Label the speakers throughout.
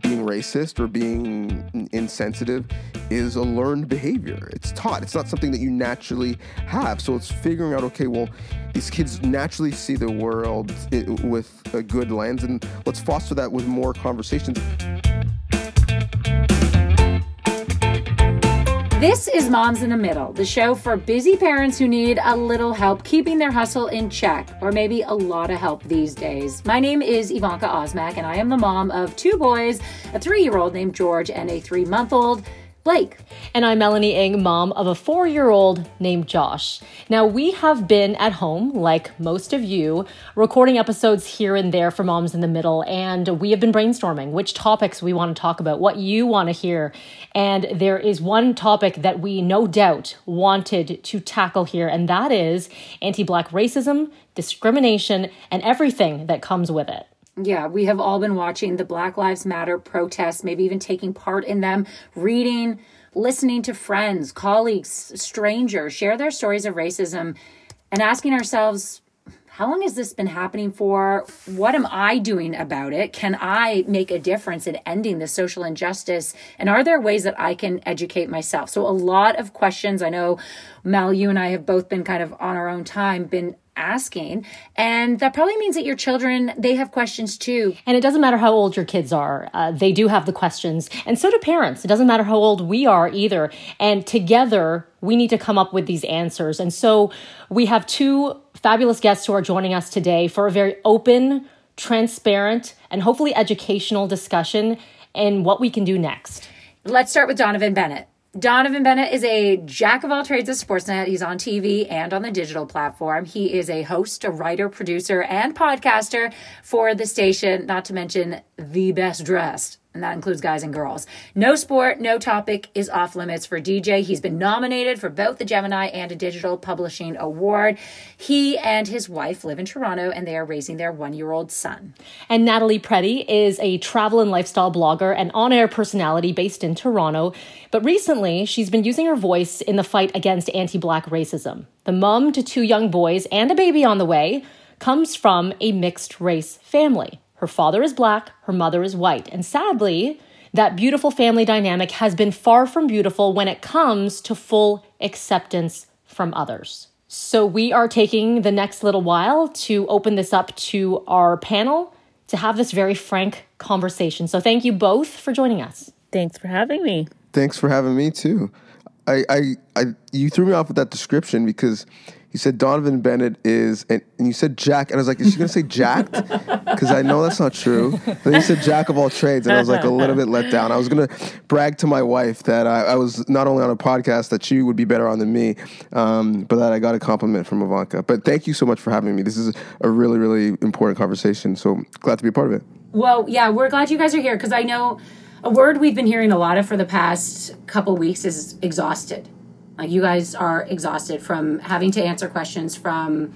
Speaker 1: being racist or being insensitive is a learned behavior. It's taught. It's not something that you naturally have. So it's figuring out, okay, well, these kids naturally see the world with a good lens, and let's foster that with more conversations.
Speaker 2: This is Moms in the Middle, the show for busy parents who need a little help keeping their hustle in check, or maybe a lot of help these days. My name is Ivanka Osmak, and I am the mom of two boys a three year old named George and a three month old Blake.
Speaker 3: And I'm Melanie Ing, mom of a four year old named Josh. Now, we have been at home, like most of you, recording episodes here and there for Moms in the Middle, and we have been brainstorming which topics we want to talk about, what you want to hear. And there is one topic that we no doubt wanted to tackle here, and that is anti Black racism, discrimination, and everything that comes with it.
Speaker 2: Yeah, we have all been watching the Black Lives Matter protests, maybe even taking part in them, reading, listening to friends, colleagues, strangers share their stories of racism, and asking ourselves, how long has this been happening for? What am I doing about it? Can I make a difference in ending this social injustice? And are there ways that I can educate myself? So, a lot of questions. I know, Mel, you and I have both been kind of on our own time, been asking. And that probably means that your children they have questions too.
Speaker 3: And it doesn't matter how old your kids are uh, they do have the questions. And so do parents. It doesn't matter how old we are either. And together we need to come up with these answers. And so we have two fabulous guests who are joining us today for a very open transparent and hopefully educational discussion and what we can do next.
Speaker 2: Let's start with donnovan bennett Donnovan Bennett is a jack of all trades at Sportsnet. He's on TV and on the digital platform. He is a host, a writer, producer, and podcaster for the station, not to mention the best dressed and that includes guys and girls. No sport, no topic is off limits for DJ. He's been nominated for both the Gemini and a Digital Publishing Award. He and his wife live in Toronto and they are raising their one year old son.
Speaker 3: And Natalie Preddie is a travel and lifestyle blogger and on air personality based in Toronto. But recently, she's been using her voice in the fight against anti black racism. The mom to two young boys and a baby on the way comes from a mixed race family. Her father is black, her mother is white. And sadly, that beautiful family dynamic has been far from beautiful when it comes to full acceptance from others. So, we are taking the next little while to open this up to our panel to have this very frank conversation. So, thank you both for joining us.
Speaker 4: Thanks for having me.
Speaker 1: Thanks for having me too. I, I, I you threw me off with that description because you said Donnovan Bennett is, and, and you said Jack, and I was like, is she gonna say jacked? Because I know that's not true. then you said Jack of all trades, and I was like a little bit let down. I was gonna brag to my wife that I, I was not only on a podcast that she would be better on than me, um, but that I got a compliment from Ivanka. But thank you so much for having me. This is a really, really important conversation. So glad to be a part of it.
Speaker 2: Well, yeah, we're glad you guys are here because I know a word we've been hearing a lot of for the past couple weeks is exhausted like you guys are exhausted from having to answer questions from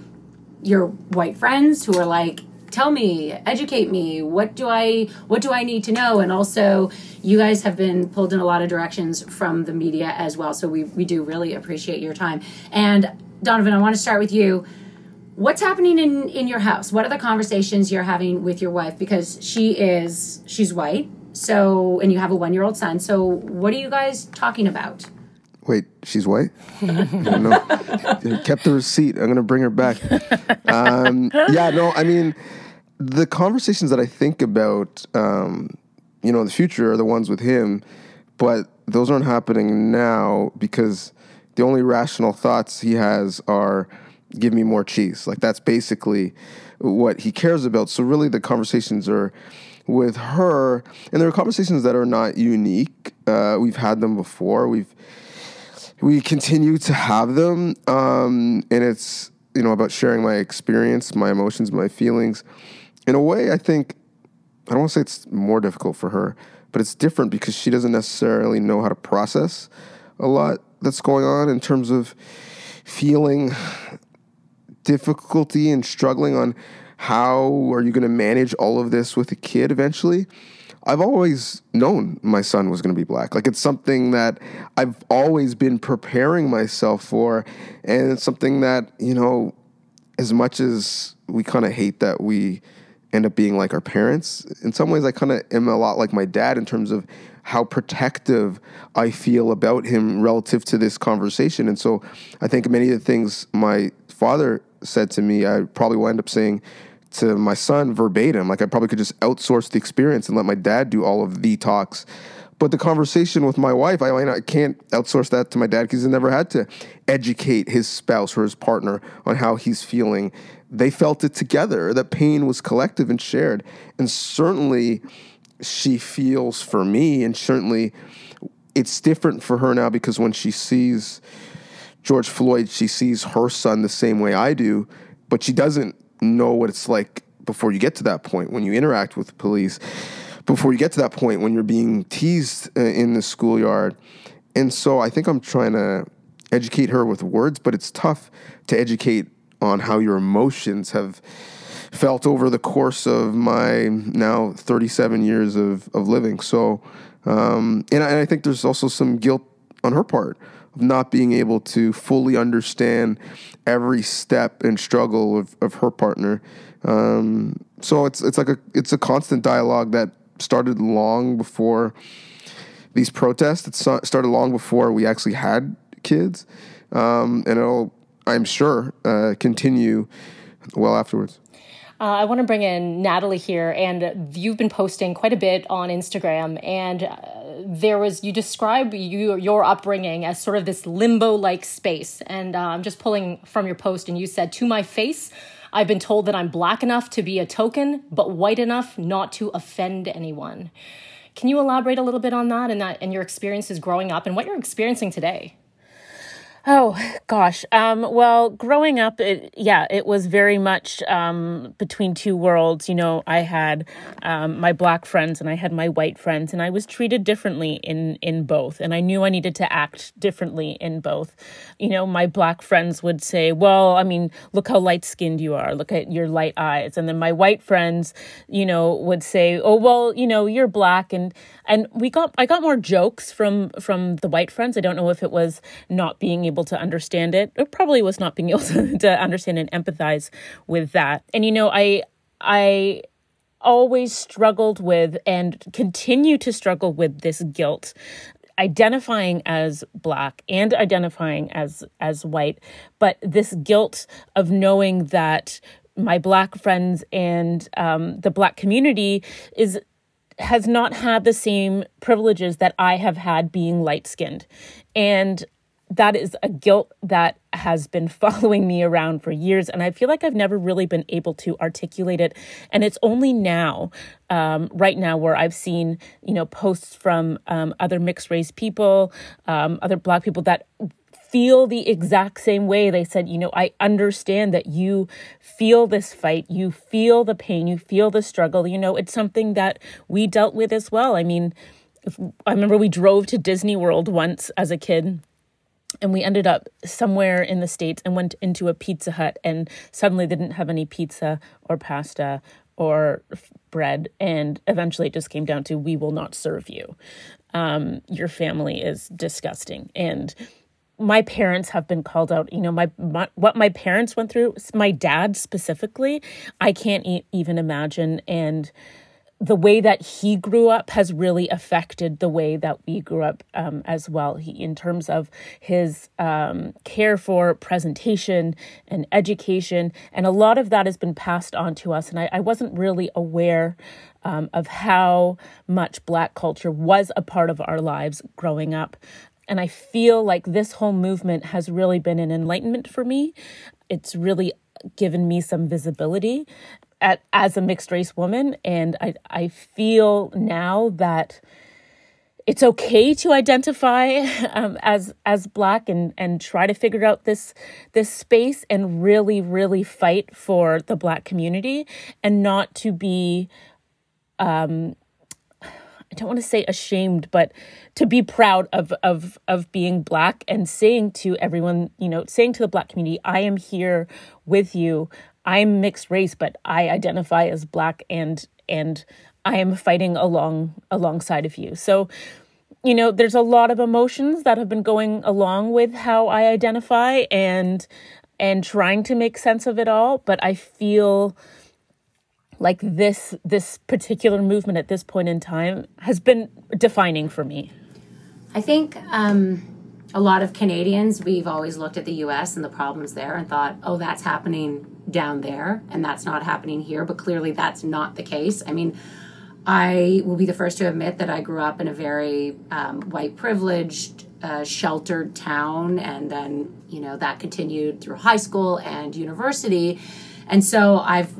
Speaker 2: your white friends who are like, tell me, educate me, what do I what do I need to know? And also you guys have been pulled in a lot of directions from the media as well. So we, we do really appreciate your time. And Donnovan, I want to start with you. What's happening in, in your house? What are the conversations you're having with your wife? Because she is she's white, so and you have a one year old son. So what are you guys talking about?
Speaker 1: She's white? Kept the receipt. I'm to bring her back. Um, yeah, no, I mean, the conversations that I think about, um, you know, in the future are the ones with him, but those aren't happening now because the only rational thoughts he has are give me more cheese. Like, that's basically what he cares about. So, really, the conversations are with her, and there are conversations that are not unique. Uh, we've had them before. We've we continue to have them, um, and it's you know about sharing my experience, my emotions, my feelings. In a way, I think I don't want to say it's more difficult for her, but it's different because she doesn't necessarily know how to process a lot that's going on in terms of feeling difficulty and struggling on how are you going to manage all of this with a kid eventually I've always known my son was going to be black. Like it's something that I've always been preparing myself for. And it's something that, you know, as much as we kind of hate that we end up being like our parents. In some ways, I kind of am a lot like my dad in terms of how protective I feel about him relative to this conversation. And so I think many of the things my father said to me, I probably will end up saying to my son verbatim. Like I probably could just outsource the experience and let my dad do all of the talks. But the conversation with my wife, I, I can't outsource that to my dad because he never had to educate his spouse or his partner on how he's feeling. They felt it together. That pain was collective and shared. And certainly, she feels for me, and certainly it's different for her now because when she sees George Floyd, she sees her son the same way I do, but she doesn't know what it's like before you get to that point when you interact with the police, before you get to that point when you're being teased uh, in the schoolyard. And so I think I'm trying to educate her with words, but it's tough to educate on how your emotions have felt over the course of my now 37 years of, of living. So, um, and, I, and I think there's also some guilt on her part of not being able to fully understand every step and struggle of, of her partner. Um, so it's it's like a it's a constant dialogue that started long before these protests. It started long before we actually had kids, um, and it'll I'm sure uh, continue well afterwards.
Speaker 3: Uh, I want to bring in Natalie here, and you've been posting quite a bit on Instagram, and uh, there was you describe you, your upbringing as sort of this limbo-like space, and uh, I'm just pulling from your post, and you said, "To my face." I've been told that I'm black enough to be a token, but white enough not to offend anyone. Can you elaborate a little bit on that and that and your experiences growing up and what you're experiencing today?
Speaker 4: Oh gosh. Um, well, growing up, it, yeah, it was very much um, between two worlds. You know, I had um, my black friends and I had my white friends, and I was treated differently in in both. And I knew I needed to act differently in both. You know, my black friends would say, "Well, I mean, look how light skinned you are. Look at your light eyes." And then my white friends, you know, would say, "Oh, well, you know, you're black." And and we got I got more jokes from from the white friends. I don't know if it was not being able able to understand it. It probably was not being able to, to understand and empathize with that. And you know, I I always struggled with and continue to struggle with this guilt identifying as black and identifying as as white but this guilt of knowing that my black friends and um, the black community is has not had the same privileges that I have had being light skinned. And that is a guilt that has been following me around for years and i feel like i've never really been able to articulate it. And it's only now um, right now where i've seen you know posts from um, other mixed race people um, other black people that feel the exact same way. They said you know i understand that you feel this fight. You feel the pain. You feel the struggle. You know it's something that we dealt with as well. I mean if, i remember we drove to disney world once as a kid and we ended up somewhere in the states and went into a pizza hut and suddenly didn't have any pizza or pasta or bread. And eventually it just came down to we will not serve you. Um, your family is disgusting. And my parents have been called out. You know my, my, what my parents went through my dad specifically i can't e- even imagine. And the way that he grew up has really affected the way that we grew up um, as well. He, in terms of his um, care for presentation and education, and a lot of that has been passed on to us. And I, I wasn't really aware um, of how much Black culture was a part of our lives growing up. And I feel like this whole movement has really been an enlightenment for me. It's really given me some visibility at, as a mixed race woman. And I, I feel now that it's okay to identify um, as as black and and try to figure out this this space and really really fight for the black community and not to be um I don't want to say ashamed, but to be proud of of of being black and saying to everyone, you know, saying to the black community, I am here with you. I'm mixed race, but I identify as black and and I am fighting along alongside of you. So, you know, there's a lot of emotions that have been going along with how I identify and and trying to make sense of it all, but I feel like this this particular movement at this point in time has been defining for me.
Speaker 2: I think um, a lot of Canadians, we've always looked at the US and the problems there and thought, oh, that's happening down there and that's not happening here. But clearly, that's not the case. I mean, I will be the first to admit that I grew up in a very um, white privileged, uh, sheltered town. And then, you know, that continued through high school and university. And so I've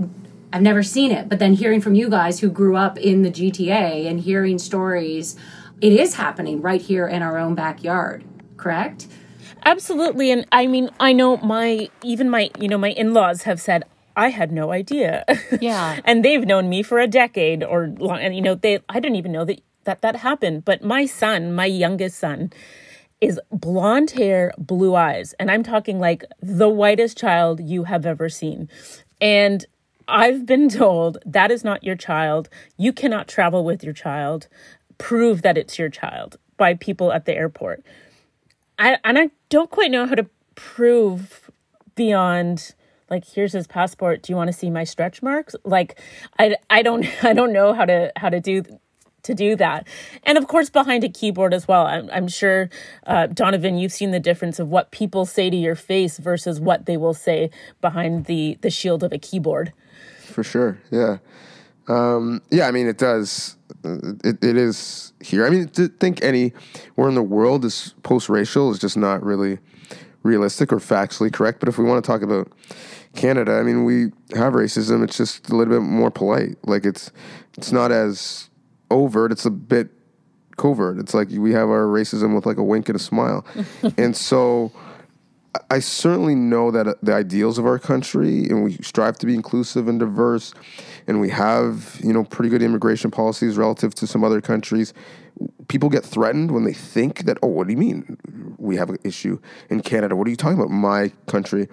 Speaker 2: I've never seen it, but then hearing from you guys who grew up in the GTA and hearing stories, it is happening right here in our own backyard, correct?
Speaker 4: Absolutely. And I mean, I know my, even my, you know, my in laws have said, I had no idea.
Speaker 3: Yeah.
Speaker 4: and they've known me for a decade or long, and, you know, they, I didn't even know that that, that happened. But my son, my youngest son, is blonde hair, blue eyes. And I'm talking like the whitest child you have ever seen. And I've been told that is not your child. You cannot travel with your child. Prove that it's your child by people at the airport. I, and I don't quite know how to prove beyond like here's his passport do you want to see my stretch marks like i i don't i don't know how to how to do to do that and of course behind a keyboard as well i'm, I'm sure uh, donnovan you've seen the difference of what people say to your face versus what they will say behind the the shield of a keyboard
Speaker 1: for sure. Yeah. Um, yeah, I mean, it does. It, it is here. I mean, to think anywhere in the world is post racial is just not really realistic or factually correct. But if we want to talk about Canada, I mean, we have racism. It's just a little bit more polite. Like it's it's not as overt. It's a bit covert. It's like we have our racism with like a wink and a smile, and so I certainly know that uh, the ideals of our country, and we strive to be inclusive and diverse, and we have you know pretty good immigration policies relative to some other countries. People get threatened when they think that, oh, what do you mean we have an issue in Canada? What are you talking about, my country?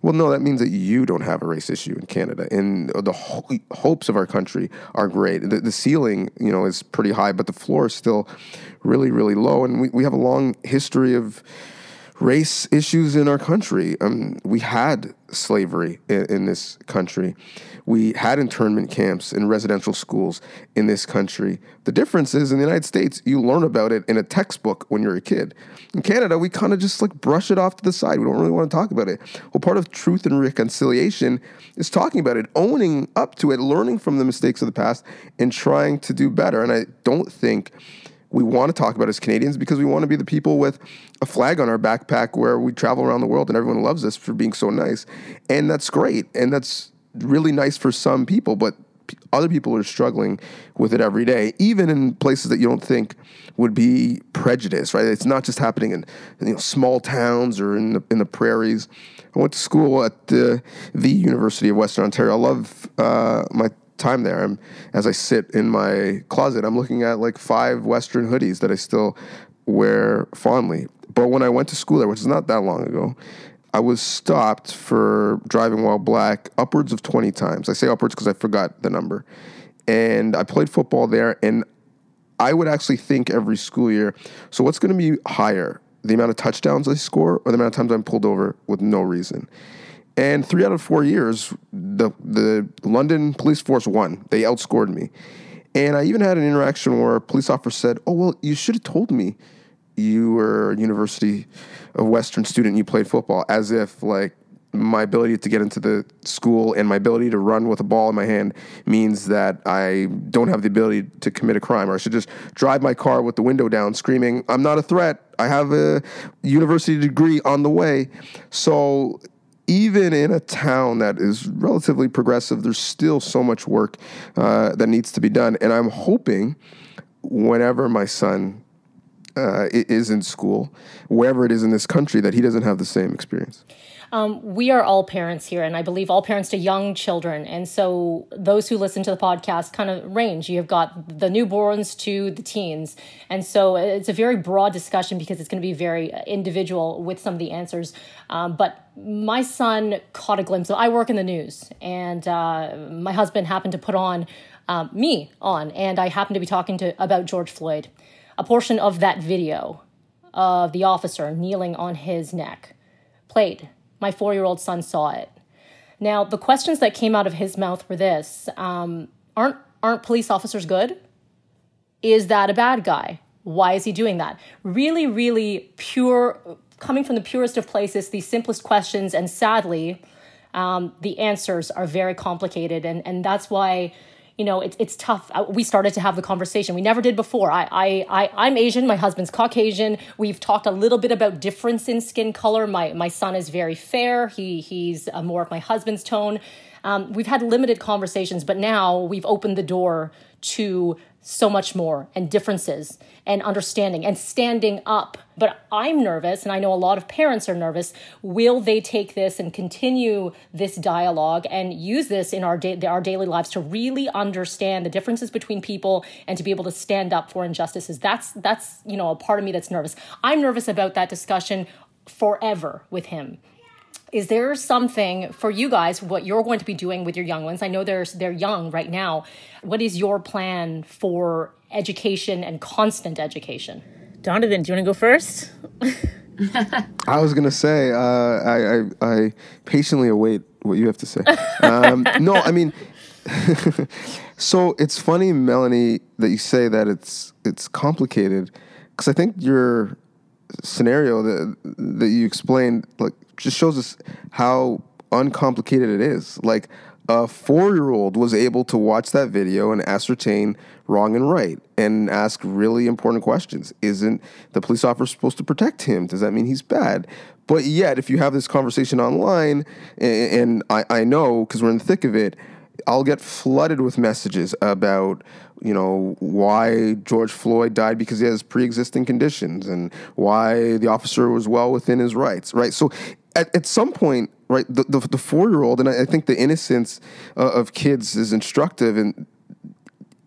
Speaker 1: Well, no, that means that you don't have a race issue in Canada, and the ho- hopes of our country are great. The, the ceiling, you know, is pretty high, but the floor is still really, really low, and we, we have a long history of race issues in our country. Um, we had slavery in, in, this country. We had internment camps in residential schools in this country. The difference is in the United States, you learn about it in a textbook when you're a kid. In Canada, we kind of just like brush it off to the side. We don't really want to talk about it. Well, part of truth and reconciliation is talking about it, owning up to it, learning from the mistakes of the past, and trying to do better. And I don't think we want to talk about as Canadians because we want to be the people with a flag on our backpack where we travel around the world and everyone loves us for being so nice. And that's great. And that's really nice for some people, but other people are struggling with it every day, even in places that you don't think would be prejudice, right? It's not just happening in, you know, small towns or in the, in the prairies. I went to school at the, the University of Western Ontario. I love uh, my time there. I'm, as I sit in my closet, I'm looking at like five Western hoodies that I still wear fondly. But when I went to school there, which is not that long ago, I was stopped for driving while black upwards of 20 times. I say upwards because I forgot the number. And I played football there, and I would actually think every school year so, what's going to be higher, the amount of touchdowns I score or the amount of times I'm pulled over with no reason? And three out of four years, the the London police force won. They outscored me. And I even had an interaction where a police officer said, "Oh well, you should have told me you were a University of Western student. and You played football, as if like my ability to get into the school and my ability to run with a ball in my hand means that I don't have the ability to commit a crime, or I should just drive my car with the window down, screaming, "I'm not a threat. I have a university degree on the way." So even in a town that is relatively progressive, there's still so much work uh, that needs to be done. And I'm hoping whenever my son uh, is in school, wherever it is in this country, that he doesn't have the same experience.
Speaker 3: Um, we are all parents here, and I believe all parents to young children. And so those who listen to the podcast kind of range. You've got the newborns to the teens. And so it's a very broad discussion because it's going to be very individual with some of the answers. Um, but my son caught a glimpse of, I work in the news, and uh, my husband happened to put on um, me on, and I happened to be talking to about George Floyd. A portion of that video of the officer kneeling on his neck played my four year old son saw it. Now, the questions that came out of his mouth were this um, aren't, aren't police officers good? Is that a bad guy? Why is he doing that? Really, really pure, coming from the purest of places, these simplest questions, and sadly, um, the answers are very complicated. And, and that's why you know, it's it's tough. Uh, we started to have the conversation. We never did before. I, I, I, I'm Asian. My husband's Caucasian. We've talked a little bit about difference in skin color. My, my son is very fair. He, he's uh, more of my husband's tone. Um, we've had limited conversations, but now we've opened the door to so much more and differences and understanding and standing up. But I'm nervous, and I know a lot of parents are nervous. Will they take this and continue this dialogue and use this in our, da- our daily lives to really understand the differences between people and to be able to stand up for injustices? That's that's you know a part of me that's nervous. I'm nervous about that discussion forever with him is there something for you guys what you're going to be doing with your young ones? I know they're they're young right now. What is your plan for education and constant education?
Speaker 4: Donnovan do you want to go first?
Speaker 1: I was going to say uh, I, I, I patiently await what you have to say. Um, no i mean so it's funny melanie that you say that it's it's complicated because i think your scenario that that you explained like just shows us how uncomplicated it is. Like a four year old was able to watch that video and ascertain wrong and right and ask really important questions. Isn't the police officer supposed to protect him? Does that mean he's bad? But yet, if you have this conversation online, and, and I, I know because we're in the thick of it, I'll get flooded with messages about you know why George Floyd died because he has pre-existing conditions and why the officer was well within his rights right? So at, at some point right the, the, the four-year-old and I, I, think the innocence uh, of kids is instructive and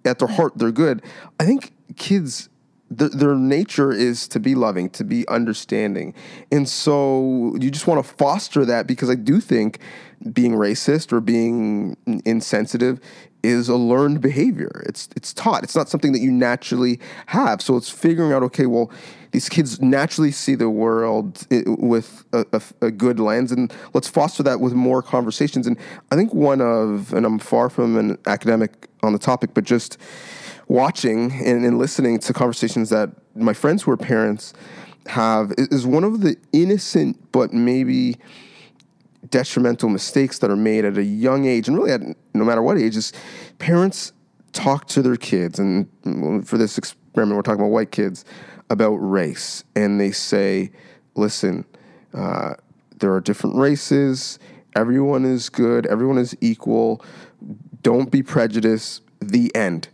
Speaker 1: at their heart they're good. I think kids their, nature is to be loving, to be understanding. And so you just want to foster that because I do think being racist or being insensitive is a learned behavior. It's it's taught. It's not something that you naturally have. So it's figuring out okay, well, these kids naturally see the world with a, a, a, good lens, and let's foster that with more conversations. And I think one of, and I'm far from an academic on the topic, but just watching and, and listening to conversations that my friends who are parents have is one of the innocent but maybe detrimental mistakes that are made at a young age, and really at no matter what age, is parents talk to their kids, and for this experiment, we're talking about white kids, about race, and they say, listen, uh, there are different races, everyone is good, everyone is equal, don't be prejudiced, the end.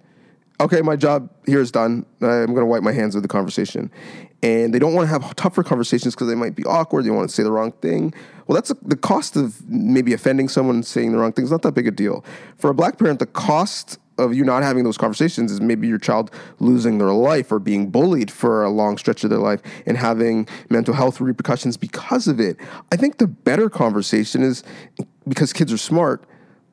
Speaker 1: Okay, my job here is done. I'm going to wipe my hands of the conversation and they don't want to have tougher conversations because they might be awkward. They want to say the wrong thing. Well, that's a, the cost of maybe offending someone and saying the wrong thing is not that big a deal. For a black parent, the cost of you not having those conversations is maybe your child losing their life or being bullied for a long stretch of their life and having mental health repercussions because of it. I think the better conversation is because kids are smart.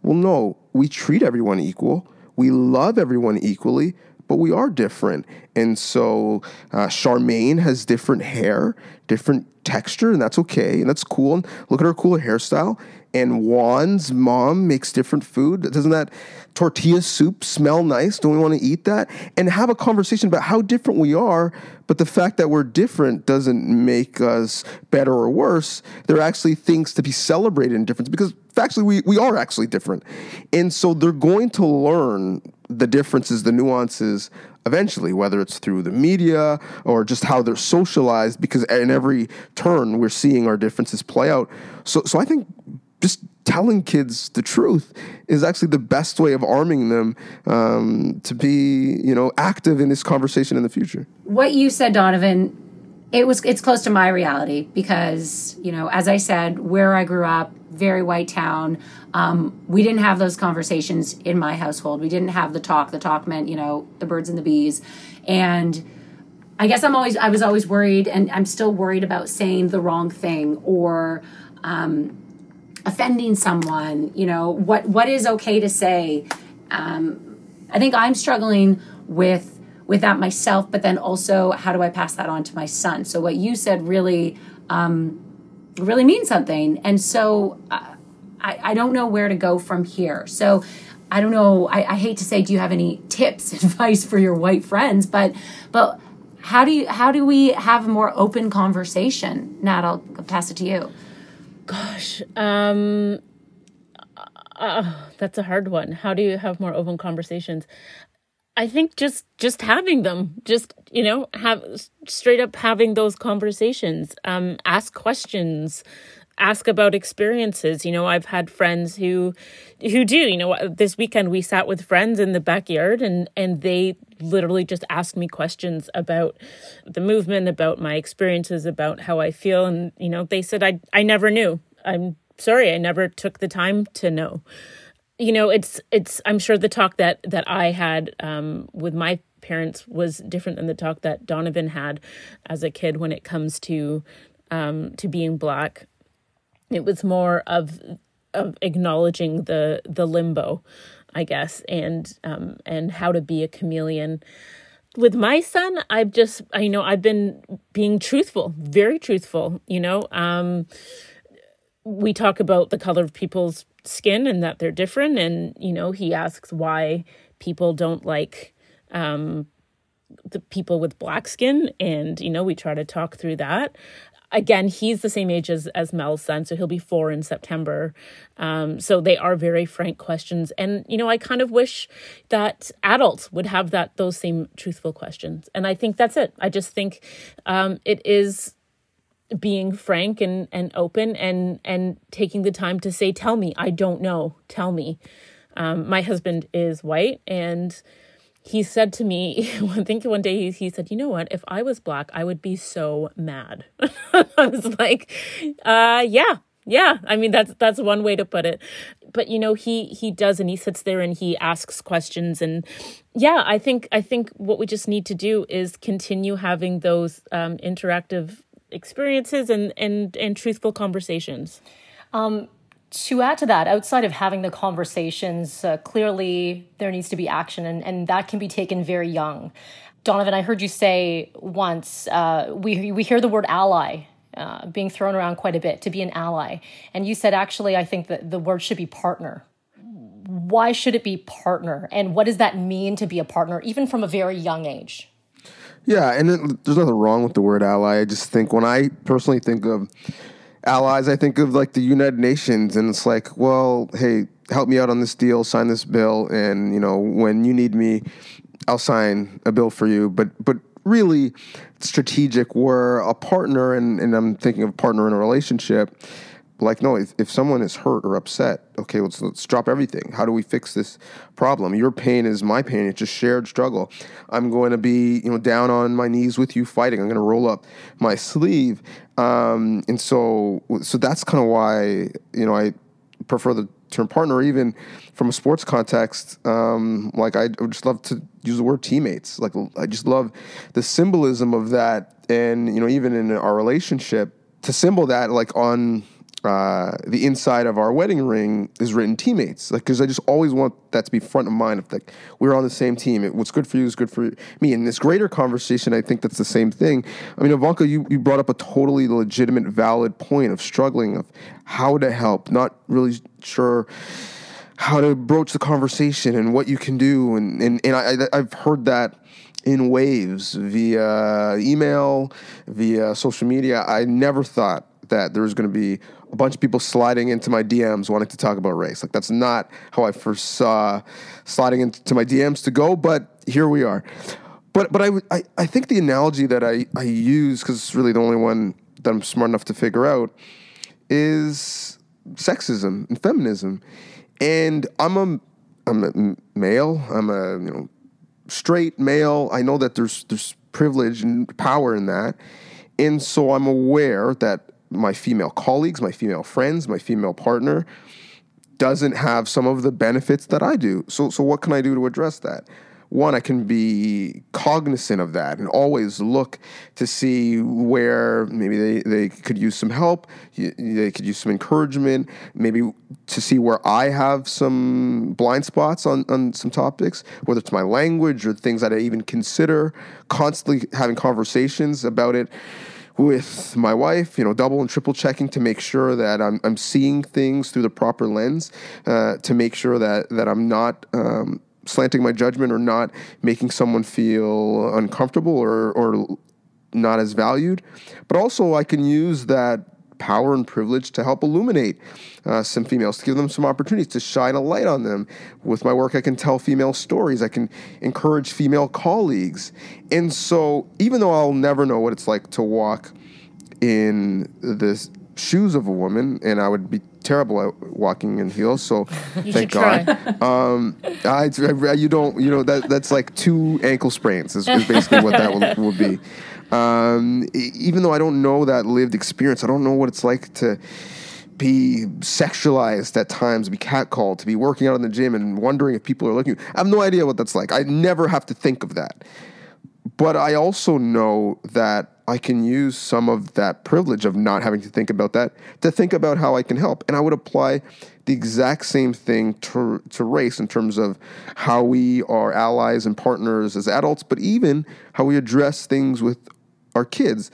Speaker 1: Well, no, we treat everyone equal. We love everyone equally but we are different. And so uh, Charmaine has different hair, different texture, and that's okay, and that's cool. And look at her cool hairstyle. And Juan's mom makes different food. Doesn't that tortilla soup smell nice? Don't we want to eat that? And have a conversation about how different we are, but the fact that we're different doesn't make us better or worse. There are actually things to be celebrated in difference because factually we, we are actually different. And so they're going to learn the differences, the nuances eventually, whether it's through the media or just how they're socialized, because in every turn we're seeing our differences play out. So, so I think just telling kids the truth is actually the best way of arming them um, to be, you know, active in this conversation in the future.
Speaker 2: What you said, Donnovan, it was it's close to my reality because you know, as I said, where I grew up, very white town. Um, we didn't have those conversations in my household. We didn't have the talk. The talk meant, you know, the birds and the bees. And I guess I'm always, I was always worried, and I'm still worried about saying the wrong thing or um, offending someone. You know, what what is okay to say? Um, I think I'm struggling with with that myself, but then also how do I pass that on to my son? So what you said really um, really means something. And so uh, I, I don't know where to go from here. So I don't know. I, I hate to say, do you have any tips, advice for your white friends? But but how do you how do we have a more open conversation? Nat, I'll pass it to you.
Speaker 4: Gosh, um, uh, that's a hard one. How do you have more open conversations? I think just just having them, just you know, have straight up having those conversations. Um, ask questions, ask about experiences. You know, I've had friends who who do. You know, this weekend we sat with friends in the backyard, and and they literally just asked me questions about the movement, about my experiences, about how I feel, and you know, they said I I never knew. I'm sorry, I never took the time to know you know it's it's i'm sure the talk that that i had um, with my parents was different than the talk that donnovan had as a kid when it comes to um, to being black it was more of of acknowledging the the limbo i guess and um, and how to be a chameleon. With my son i've just I, you know i've been being truthful very truthful you know? Um we talk about the color of people's skin and that they're different and you know he asks why people don't like um the people with black skin and you know we try to talk through that again he's the same age as as mel's son so he'll be four in september. Um, so they are very frank questions. And you know i kind of wish that adults would have that those same truthful questions. And i think that's it. I just think um, it is being frank and and open and and taking the time to say tell me. I don't know. Tell me. Um, my husband is white and he said to me i think one day he, he said you know what? If i was black i would be so mad. I was like uh yeah yeah. I mean that's that's one way to put it. But you know he he does and he sits there and he asks questions. And yeah i think i think what we just need to do is continue having those um, interactive experiences and and and truthful conversations.
Speaker 3: Um, to add to that, outside of having the conversations, uh, clearly there needs to be action, and, and that can be taken very young. Donnovan, I heard you say once uh, we we hear the word ally uh, being thrown around quite a bit to be an ally, and you said actually I think that the word should be partner. Why should it be partner, and what does that mean to be a partner, even from a very young age?
Speaker 1: Yeah, and it, there's nothing wrong with the word ally. I just think when I personally think of allies, I think of like the United Nations, and it's like, well, hey, help me out on this deal, sign this bill, and you know, when you need me, I'll sign a bill for you. But but really, strategic. We're a partner, and and I'm thinking of partner in a relationship like no if, if someone is hurt or upset okay let's let's drop everything. How do we fix this problem? Your pain is my pain. It's just shared struggle. I'm going to be you know down on my knees with you fighting. I'm going to roll up my sleeve. Um, and so so that's kind of why you know i prefer the term partner even from a sports context um, like i would just love to use the word teammates. Like i just love the symbolism of that. And you know even in our relationship to symbol that like on uh, the inside of our wedding ring is written teammates. Like, because I just always want that to be front of mind. Of like, we're on the same team. It, what's good for you is good for me. In this greater conversation, I think that's the same thing. I mean, Ivanka, you, you brought up a totally legitimate, valid point of struggling of how to help, not really sure how to broach the conversation and what you can do. And, and, and I, I've heard that in waves via email, via social media. I never thought that there was going to be a bunch of people sliding into my DMs wanting to talk about race. Like that's not how I first saw sliding into my DMs to go, but here we are. But but I I, I think the analogy that I I use because it's really the only one that I'm smart enough to figure out is sexism and feminism. And I'm a I'm a male. I'm a you know straight male. I know that there's there's privilege and power in that. And so I'm aware that my female colleagues, my female friends, my female partner doesn't have some of the benefits that I do. So so what can I do to address that? One, I can be cognizant of that and always look to see where maybe they, they could use some help, they could use some encouragement, maybe to see where I have some blind spots on, on some topics, whether it's my language or things that I even consider, constantly having conversations about it with my wife, you know, double and triple checking to make sure that I'm, I'm seeing things through the proper lens, uh, to make sure that, that I'm not um, slanting my judgment or not making someone feel uncomfortable or, or not as valued. But also, I can use that power and privilege to help illuminate uh, some females, to give them some opportunities, to shine a light on them. With my work, I can tell female stories, I can encourage female colleagues. And so, even though I'll never know what it's like to walk in the shoes of a woman, and I would be terrible at walking in heels. So thank God. Um, I, I, you don't, you know, that that's like two ankle sprains is, is basically what that will, will be. Um, even though I don't know that lived experience, I don't know what it's like to be sexualized at times, be catcalled, to be working out in the gym and wondering if people are looking. I have no idea what that's like. I never have to think of that. But I also know that I can use some of that privilege of not having to think about that to think about how I can help. And I would apply the exact same thing to, to race in terms of how we are allies and partners as adults, but even how we address things with our kids.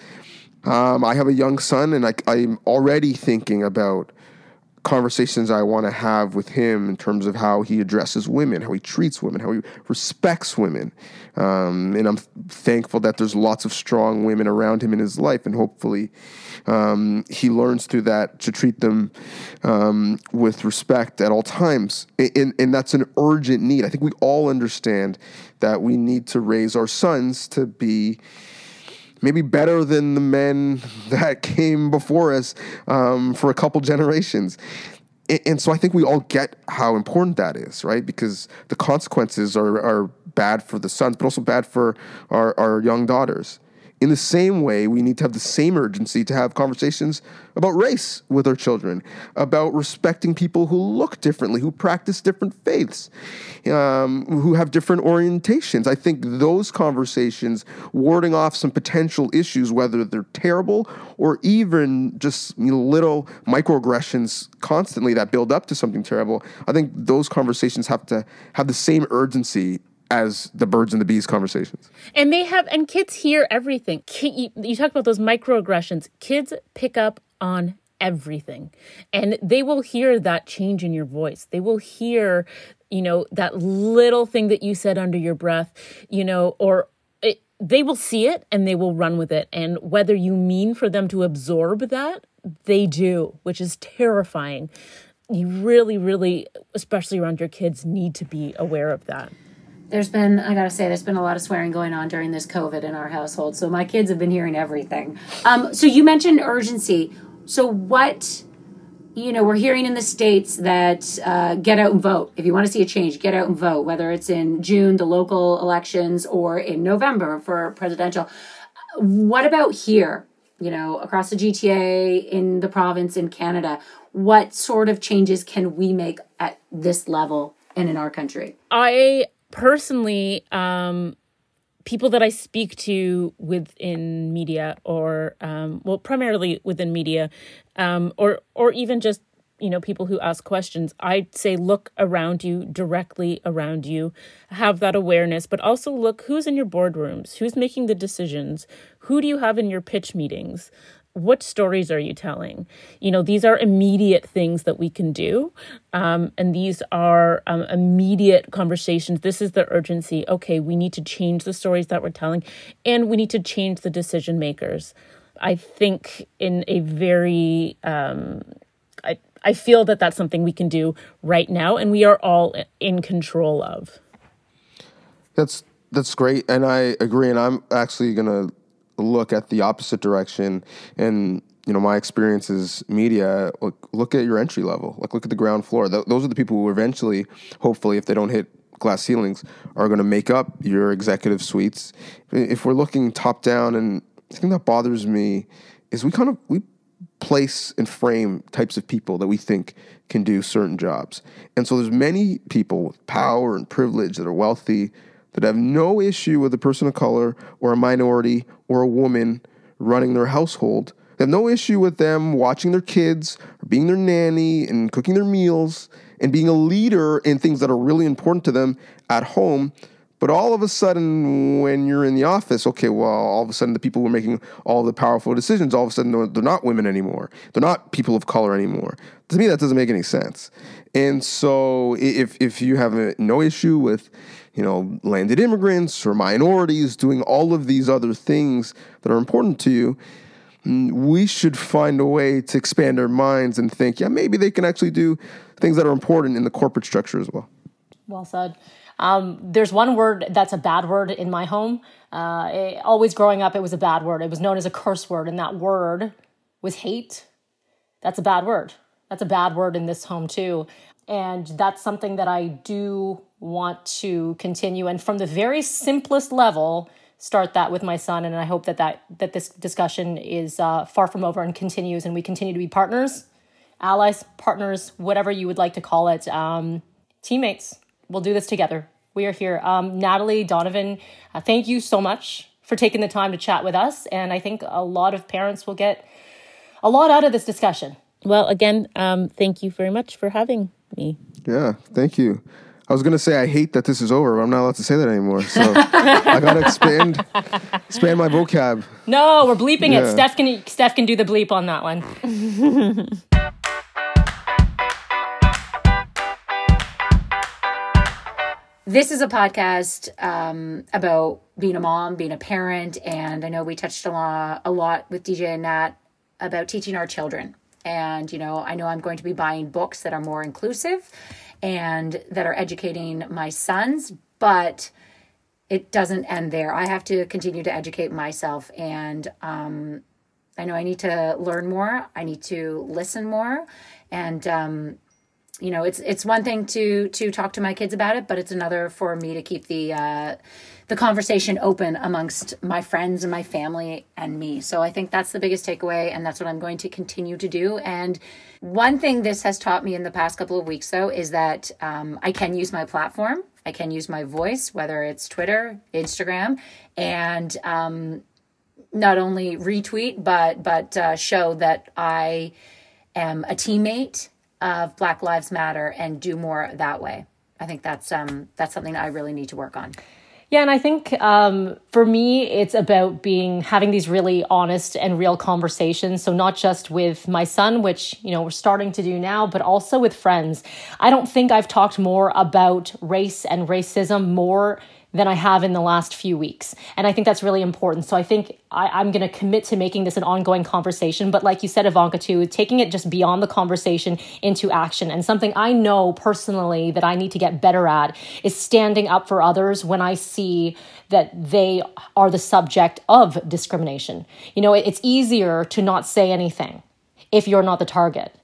Speaker 1: Um, I have a young son, and I, I'm already thinking about conversations I want to have with him in terms of how he addresses women, how he treats women, how he respects women. Um, and I'm thankful that there's lots of strong women around him in his life, and hopefully um, he learns through that to treat them um, with respect at all times. And, and that's an urgent need. I think we all understand that we need to raise our sons to be maybe better than the men that came before us um, for a couple generations. And, so I think we all get how important that is, right? Because the consequences are, are bad for the sons, but also bad for our, our young daughters. In the same way, we need to have the same urgency to have conversations about race with our children, about respecting people who look differently, who practice different faiths, um, who have different orientations. I think those conversations, warding off some potential issues, whether they're terrible or even just you know, little microaggressions constantly that build up to something terrible, I think those conversations have to have the same urgency as the birds and the bees conversations.
Speaker 4: And they have, and kids hear everything. You, you talk about those microaggressions. Kids pick up on everything and they will hear that change in your voice. They will hear, you know, that little thing that you said under your breath, you know, or they will see it and they will run with it. And whether you mean for them to absorb that, they do, which is terrifying. You really, really, especially around your kids, need to be aware of that
Speaker 2: there's been i gotta say there's been a lot of swearing going on during this covid in our household so my kids have been hearing everything. Um, so you mentioned urgency. So what you know we're hearing in the states that uh, get out and vote. If you want to see a change get out and vote whether it's in june the local elections or in november for presidential. What about here you know across the gta in the province in canada? What sort of changes can we make at this level and in our country?
Speaker 4: I personally, um, people that I speak to within media, or um, well, primarily within media, um, or or even just you know people who ask questions, I'd say look around you, directly around you, have that awareness, but also look who's in your boardrooms, who's making the decisions, who do you have in your pitch meetings what stories are you telling? You know, these are immediate things that we can do. Um, and these are um, immediate conversations. This is the urgency. Okay, we need to change the stories that we're telling, and we need to change the decision makers. I think in a very, um, I, I feel that that's something we can do right now, and we are all in control of.
Speaker 1: That's that's great, and I agree. And I'm actually gonna look at the opposite direction and you know my experience is media look, look at your entry level like look at the ground floor. Th- those are the people who eventually hopefully if they don't hit glass ceilings are going to make up your executive suites. If we're looking top down and the thing that bothers me is we kind of we place and frame types of people that we think can do certain jobs. And so there's many people with power and privilege that are wealthy that have no issue with a person of color or a minority or a woman running their household. They have no issue with them watching their kids, or being their nanny, and cooking their meals, and being a leader in things that are really important to them at home. But all of a sudden, when you're in the office, okay, well, all of a sudden the people who are making all the powerful decisions, all of a sudden they're, not women anymore. They're not people of color anymore. To me, that doesn't make any sense. And so, if if you have a, no issue with, you know, landed immigrants or minorities doing all of these other things that are important to you, mm, we should find a way to expand our minds and think, yeah, maybe they can actually do things that are important in the corporate structure as well.
Speaker 3: Well said. Um, there's one word that's a bad word in my home. Uh, it, always growing up, it was a bad word. It was known as a curse word, and that word was hate. That's a bad word. That's a bad word in this home, too. And that's something that I do want to continue. And from the very simplest level, start that with my son. And I hope that, that, that this discussion is uh, far from over and continues, and we continue to be partners, allies, partners, whatever you would like to call it, um, teammates we'll do this together. We are here. Um, Natalie, Donnovan, uh, thank you so much for taking the time to chat with us. And I think a lot of parents will get a lot out of this discussion.
Speaker 4: Well, again, um, thank you very much for having me.
Speaker 1: Yeah, thank you. I was gonna say I hate that this is over, but I'm not allowed to say that anymore. So I gotta expand expand my vocab.
Speaker 3: No, we're bleeping yeah. it. Steph can Steph can do the bleep on that one.
Speaker 2: this is a podcast um, about being a mom, being a parent, and I know we touched a lot, a lot with DJ and Nat about teaching our children. And you know, I know I'm going to be buying books that are more inclusive and that are educating my sons, but it doesn't end there. I have to continue to educate myself, and um, I know I need to learn more. I need to listen more, and um, you know it's it's one thing to to talk to my kids about it but it's another for me to keep the uh the conversation open amongst my friends and my family and me so i think that's the biggest takeaway and that's what i'm going to continue to do and one thing this has taught me in the past couple of weeks though is that um, i can use my platform i can use my voice whether it's twitter instagram and um, not only retweet but but uh, show that i am a teammate of Black Lives Matter and do more that way. I think that's um, that's something I really need to work on.
Speaker 3: Yeah, and I think um, for me, it's about being having these really honest and real conversations. So not just with my son, which you know we're starting to do now, but also with friends. I don't think I've talked more about race and racism more than I have in the last few weeks. And I think that's really important. So I think I, am going to commit to making this an ongoing conversation. But like you said, Ivanka, too, taking it just beyond the conversation into action. And something I know personally that I need to get better at is standing up for others when I see that they are the subject of discrimination. You know, it's easier to not say anything if you're not the target.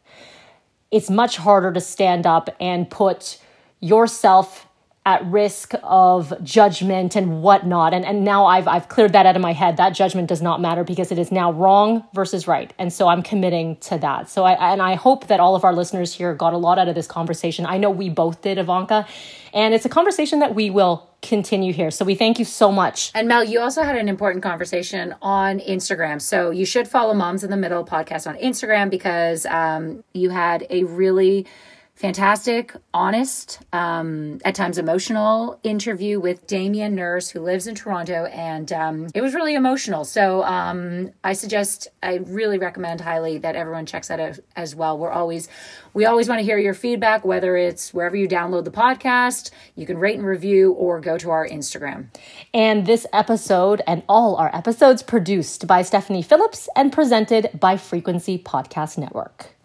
Speaker 3: It's much harder to stand up and put yourself at risk of judgment and whatnot. And, and now I've, I've cleared that out of my head. That judgment does not matter because it is now wrong versus right. And so I'm committing to that. So I, and I hope that all of our listeners here got a lot out of this conversation. I know we both did, Ivanka. And it's a conversation that we will continue here. So we thank you so much.
Speaker 2: And Mel, you also had an important conversation on Instagram. So you should follow Moms in the Middle podcast on Instagram because um, you had a really fantastic, honest, um, at times emotional interview with Damien Nurse, who lives in Toronto, and um, it was really emotional. So um, I suggest, I really recommend highly that everyone checks that out as well. We're always, we always want to hear your feedback, whether it's wherever you download the podcast, you can rate and review, or go to our Instagram.
Speaker 3: And this episode and all our episodes produced by Stephanie Phillips and presented by Frequency Podcast Network.